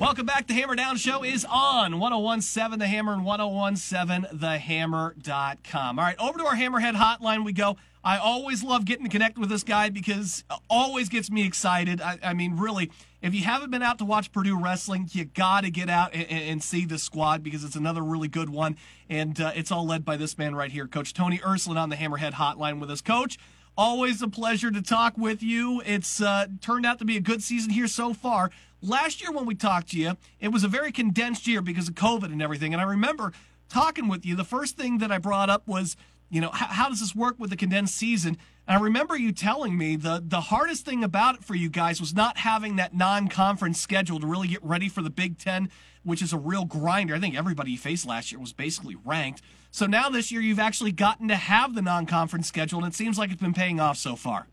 Welcome back. The Hammer Down Show is on 1017 The Hammer and 1017thehammer.com. All right, over to our Hammerhead hotline we go. I always love getting to connect with this guy because always gets me excited. I, I mean, really, if you haven't been out to watch Purdue wrestling, you got to get out and, and, see the squad because it's another really good one. And uh, it's all led by this man right here, Coach Tony Ersland on the Hammerhead hotline with us. Coach, always a pleasure to talk with you. It's uh, turned out to be a good season here so far. Last year when we talked to you, it was a very condensed year because of COVID and everything. And I remember talking with you. The first thing that I brought up was, you know, how, how does this work with the condensed season? And I remember you telling me the the hardest thing about it for you guys was not having that non-conference schedule to really get ready for the Big Ten, which is a real grinder. I think everybody you faced last year was basically ranked. So now this year you've actually gotten to have the non-conference schedule, and it seems like it's been paying off so far.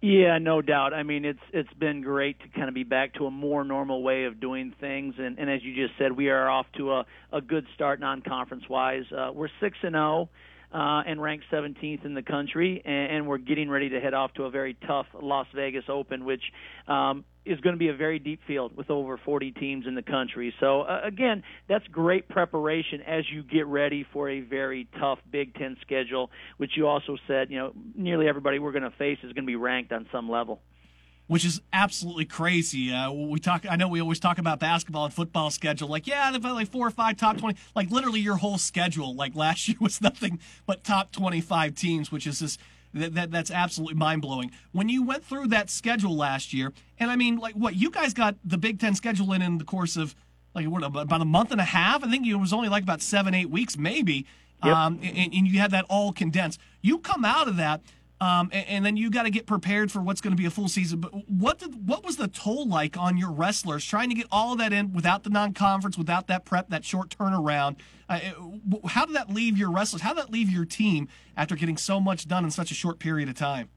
Yeah, no doubt. I mean, it's it's been great to kind of be back to a more normal way of doing things, and, and as you just said, we are off to a, a good start non-conference wise. Uh, we're six and zero. Oh, uh, and ranked 17th in the country, and, and we're getting ready to head off to a very tough Las Vegas Open, which um, is going to be a very deep field with over 40 teams in the country. So uh, again, that's great preparation as you get ready for a very tough Big Ten schedule, which you also said, you know, nearly everybody we're going to face is going to be ranked on some level which is absolutely crazy. Uh, we talk. I know we always talk about basketball and football schedule. Like, yeah, they've got like four or five top twenty. Like, literally, your whole schedule. Like last year was nothing but top twenty-five teams, which is just that, that that's absolutely mind blowing. When you went through that schedule last year, and I mean, like, what you guys got the Big Ten schedule in in the course of like what about a month and a half? I think it was only like about seven, eight weeks, maybe. Yep. Um, and, and you had that all condensed. You come out of that um, and, and, then you got to get prepared for what's going to be a full season. But what did, what was the toll like on your wrestlers trying to get all of that in without the non-conference, without that prep, that short turnaround? Uh, how did that leave your wrestlers? How did that leave your team after getting so much done in such a short period of time?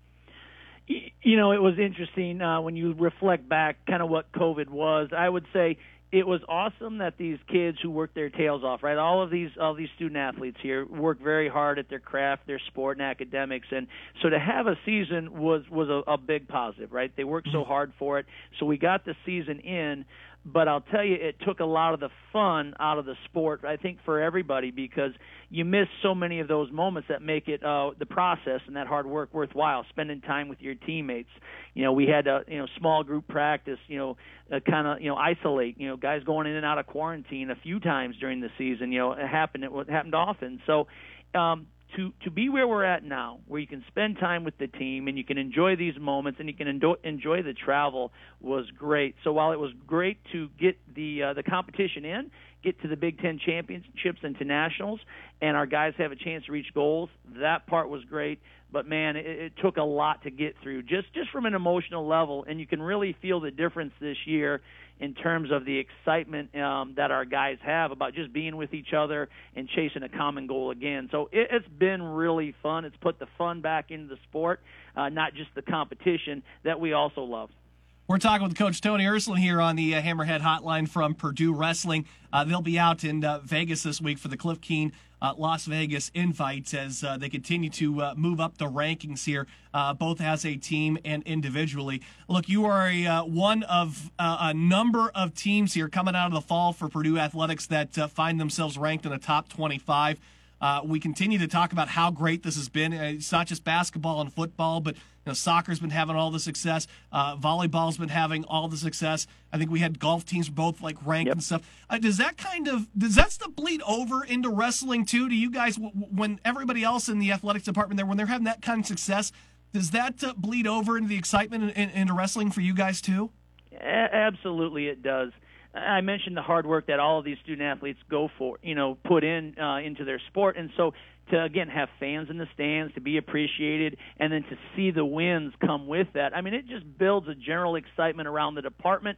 You know, it was interesting uh, when you reflect back, kind of what COVID was. I would say it was awesome that these kids who worked their tails off, right? All of these all these student athletes here work very hard at their craft, their sport and academics, and so to have a season was was a, a big positive, right? They worked so mm-hmm. hard for it, so we got the season in but I'll tell you, it took a lot of the fun out of the sport. I think for everybody because you miss so many of those moments that make it uh, the process and that hard work worthwhile. Spending time with your teammates. You know, we had a you know small group practice. You know, uh, kind of you know isolate. You know, guys going in and out of quarantine a few times during the season. You know, it happened. It happened often. So. Um, to to be where we're at now, where you can spend time with the team and you can enjoy these moments and you can enjoy, enjoy the travel, was great. So while it was great to get the uh, the competition in, get to the Big Ten championships and to nationals, and our guys have a chance to reach goals, that part was great. But man, it, it took a lot to get through, just just from an emotional level, and you can really feel the difference this year in terms of the excitement um, that our guys have about just being with each other and chasing a common goal again. So it, it's been really fun. It's put the fun back into the sport, uh, not just the competition that we also love. We're talking with Coach Tony Ersland here on the uh, Hammerhead Hotline from Purdue Wrestling. Uh, they'll be out in uh, Vegas this week for the Cliff Keen uh, Las Vegas invites as uh, they continue to uh, move up the rankings here, both as a team and individually. Look, you are a, one of a number of teams here coming out of the fall for Purdue Athletics that find themselves ranked in the top 25. Uh, we continue to talk about how great this has been. It's not just basketball and football, but you know, soccer's been having all the success. Uh, volleyball's been having all the success. I think we had golf teams both like ranked yep. and stuff. Uh, does that kind of does that stuff bleed over into wrestling too? Do you guys when everybody else in the athletics department there when they're having that kind of success? Does that uh, bleed over into the excitement in, in, into wrestling for you guys too? Absolutely, it does. I mentioned the hard work that all of these student athletes go for, you know, put in uh, into their sport, and so to again have fans in the stands, to be appreciated, and then to see the wins come with that. I mean, it just builds a general excitement around the department.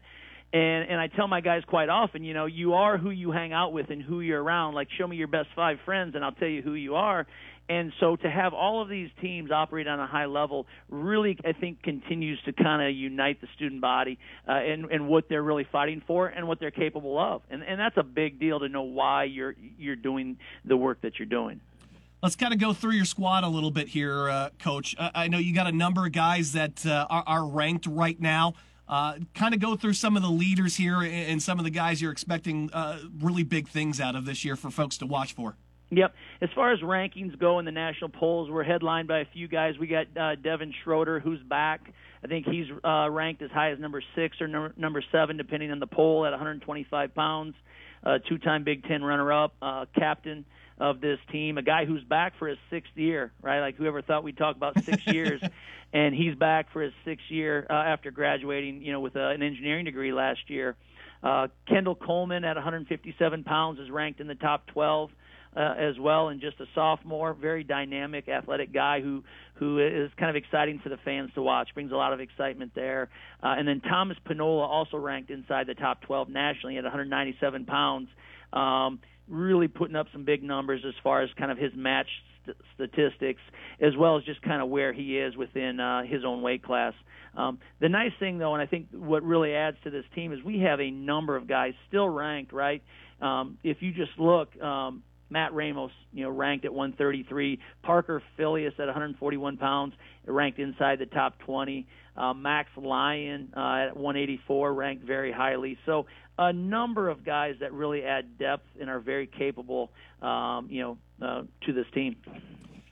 And and I tell my guys quite often, you know, you are who you hang out with and who you're around. Like, show me your best five friends, and I'll tell you who you are. And so to have all of these teams operate on a high level really, I think, continues to kind of unite the student body uh, and, and what they're really fighting for and what they're capable of. And, and that's a big deal to know why you're, you're doing the work that you're doing. Let's kind of go through your squad a little bit here, uh, Coach. I know you got a number of guys that uh, are, are, ranked right now. Uh, kind of go through some of the leaders here and some of the guys you're expecting uh, really big things out of this year for folks to watch for. Yep. As far as rankings go in the national polls, we're headlined by a few guys. We got uh, Devin Schroder, who's back. I think he's uh, ranked as high as number six or number, number seven, depending on the poll, at 125 pounds. Uh, two-time Big Ten runner-up, uh, captain of this team, a guy who's back for his sixth year, right? Like whoever thought we'd talk about six years, and he's back for his sixth year uh, after graduating, you know, with uh, an engineering degree last year. Uh, Kendall Coleman at 157 pounds is ranked in the top 12 uh, as well, and just a sophomore, very dynamic, athletic guy who who is kind of exciting for the fans to watch. Brings a lot of excitement there. Uh, and then Thomas Penola also ranked inside the top 12 nationally at 197 pounds. Um, really putting up some big numbers as far as kind of his match st- statistics, as well as just kind of where he is within uh, his own weight class. Um, the nice thing, though, and I think what really adds to this team is we have a number of guys still ranked, right? Um, if you just look, um, Matt Ramos, you know, ranked at 133. Parker Filius at 141 pounds, ranked inside the top 20. Uh, Max Lyon uh, at 184, ranked very highly. So a number of guys that really add depth and are very capable, um, you know, uh, to this team.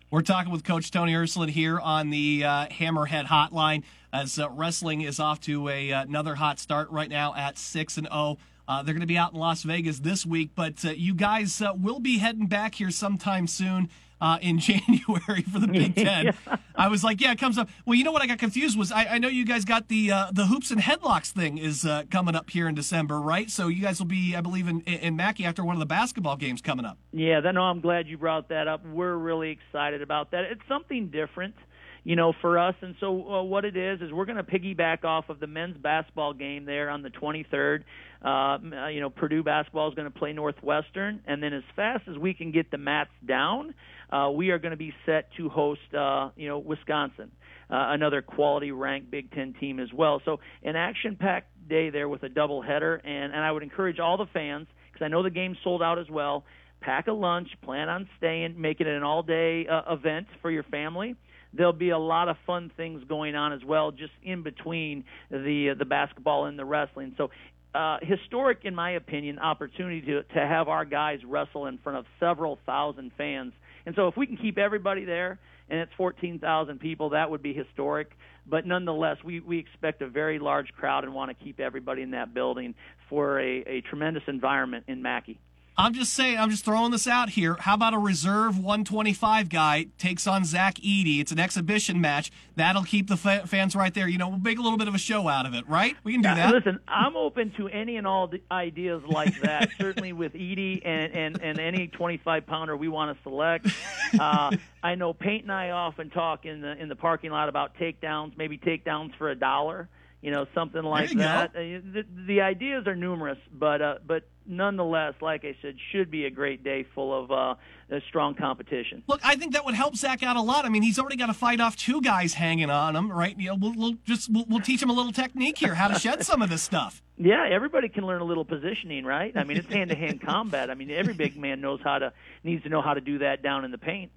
We're talking with Coach Tony Ersland here on the uh, Hammerhead Hotline as uh, wrestling is off to a, another hot start right now at 6 and 0. Uh, they're going to be out in Las Vegas this week, but uh, you guys uh, will be heading back here sometime soon uh, in January for the Big Ten. yeah. I was like, yeah, it comes up. Well, you know what I got confused was I, I know you guys got the uh, the hoops and headlocks thing is uh, coming up here in December, right? So you guys will be, I believe, in in Mackey after one of the basketball games coming up. Yeah, then no, I'm glad you brought that up. We're really excited about that. It's something different you know, for us. And so uh, what it is is we're going to piggyback off of the men's basketball game there on the 23rd. Uh, uh, you know, Purdue basketball is going to play Northwestern, and then as fast as we can get the mats down, uh, we are going to be set to host, uh, you know, Wisconsin. Uh, another quality ranked Big Ten team as well. So an action-packed day there with a double header, and, and I would encourage all the fans because I know the game's sold out as well. Pack a lunch, plan on staying, make it an all-day uh, event for your family there'll be a lot of fun things going on as well, just in between the uh, the basketball and the wrestling. So. Uh, historic, in my opinion, opportunity to to have our guys wrestle in front of several thousand fans, and so if we can keep everybody there, and it's 14,000 people, that would be historic. But nonetheless, we, we expect a very large crowd and want to keep everybody in that building for a, a tremendous environment in Mackey. I'm just saying, I'm just throwing this out here. How about a reserve 125 guy takes on Zach Edey? It's an exhibition match. That'll keep the fa- fans right there. You know, we'll make a little bit of a show out of it, right? We can do that. Listen, I'm open to any and all ideas like that. Certainly with Edey and, and, and any 25 pounder we want to select. Uh, I know Paint and I often talk in the in the parking lot about takedowns, maybe takedowns for a dollar you know, something like that. Uh, the, the ideas are numerous, but uh, but nonetheless, like I said, should be a great day full of uh, strong competition. Look, I think that would help Zach out a lot. I mean, he's already got to fight off two guys hanging on him, right? You know, we'll, we'll just we'll, we'll teach him a little technique here, how to shed some of this stuff. Yeah, everybody can learn a little positioning, right? I mean, it's hand to hand combat. I mean, every big man knows how to needs to know how to do that down in the paint.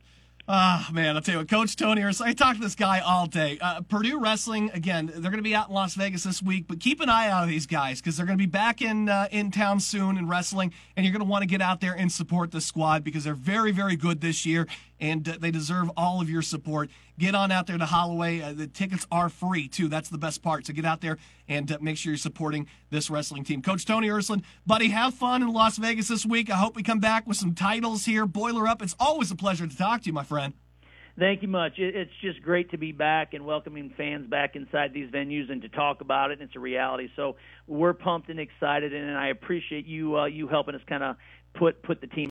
Ah, oh, man, I'll tell you what, Coach Tony, I talked to this guy all day. Uh, Purdue Wrestling, again, they're going to be out in Las Vegas this week, but keep an eye out of these guys because they're going to be back in uh, in town soon in wrestling, and you're going to want to get out there and support the squad because they're very, very good this year, and uh, they deserve all of your support. Get on out there to Holloway. Uh, the tickets are free, too. That's the best part. So get out there and uh, make sure you're supporting this wrestling team. Coach Tony Ersland, buddy, have fun in Las Vegas this week. I hope we come back with some titles here. Boiler up. It's always a pleasure to talk to you, my friend. Thank you much. It's just great to be back and welcoming fans back inside these venues and to talk about it. And It's a reality. So we're pumped and excited, and I appreciate you uh, you helping us kind of put put the team